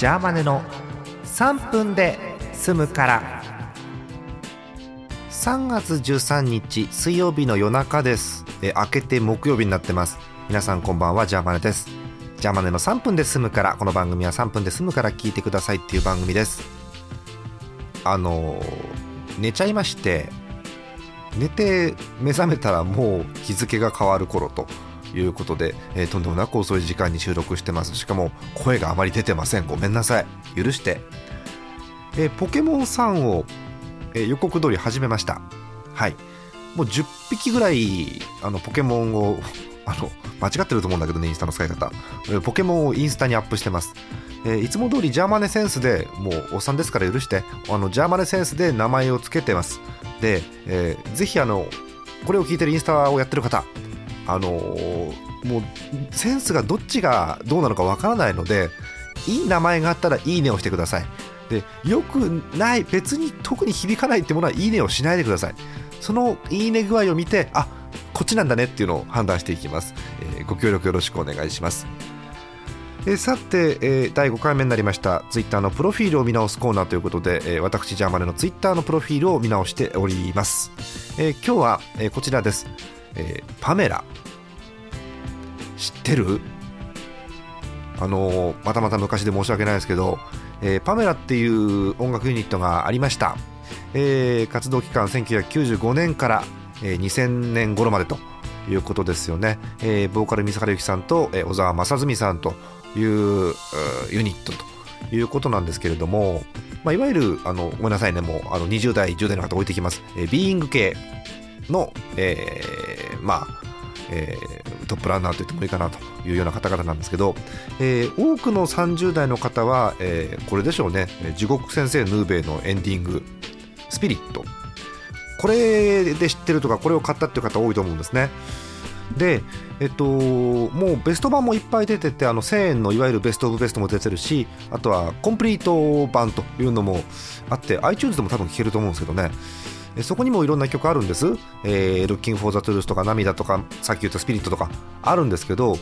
ジャーマネの3分で済むから。3月13日水曜日の夜中です。え明けて木曜日になってます。皆さんこんばんはジャーマネです。ジャーマネの3分で済むからこの番組は3分で済むから聞いてくださいっていう番組です。あの寝ちゃいまして寝て目覚めたらもう日付が変わる頃と。いうことで、えー、とんでもなく遅い時間に収録してます。しかも声があまり出てません。ごめんなさい。許して、えー、ポケモン3を、えー、予告通り始めました。はい。もう10匹ぐらいあのポケモンを あの間違ってると思うんだけどねインスタの使い方、えー、ポケモンをインスタにアップしてます。えー、いつも通りジャーマネセンスでもうおっさんですから許して。あのジャーマネセンスで名前を付けてます。で、えー、ぜひあのこれを聞いてるインスタをやってる方あのー、もうセンスがどっちがどうなのかわからないのでいい名前があったらいいねをしてください。でよくない別に特に響かないってものはいいねをしないでください。そのいいね具合を見てあこっちなんだねっていうのを判断していきます、えー、ご協力よろしくお願いします。え、さて、えー、第5回目になりましたツイッターのプロフィールを見直すコーナーということで、えー、私ジャーマネのツイッターのプロフィールを見直しております、えー、今日は、え、こちらです、えー、パメラ知ってる？あのー、またまた昔で申し訳ないですけど、えー、パメラっていう音楽ユニットがありました、えー、活動期間1995年から、えー、2000年頃までということですよね、えー、ボーカル三坂由紀さんと、えー、小沢正純さんというユニットということなんですけれども、まあ、いわゆるあのごめんなさいねもうあの20代10代の方置いてきます、えー、ビーイング系の、えー、まあえー、トップランナーと言ってもいいかなというような方々なんですけど、えー、多くの30代の方は、えー、これでしょうね「地獄先生ヌーベイ」のエンディング「スピリット」これで知ってるとかこれを買ったっていう方多いと思うんですね。で、えっと、もうベスト版もいっぱい出ててあの1000円のいわゆるベスト・オブ・ベストも出てるしあとはコンプリート版というのもあって iTunes でも多分聴けると思うんですけどね。そこにもいろんな曲あるんです、えー、Looking for the Truth とか涙とかさっき言ったスピリットとかあるんですけど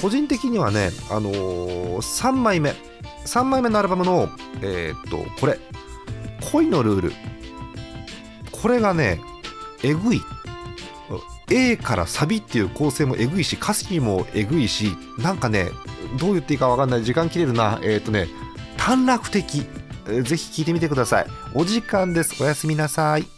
個人的にはね、あのー、3枚目3枚目のアルバムの、えー、っとこれ恋のルール。これがねえぐい。A からサビっていう構成もえぐいし歌詞もえぐいしなんかねどう言っていいか分かんない。時間切れるな。えっ、ー、とね短絡的。ぜひ聴いてみてください。お時間です。おやすみなさい。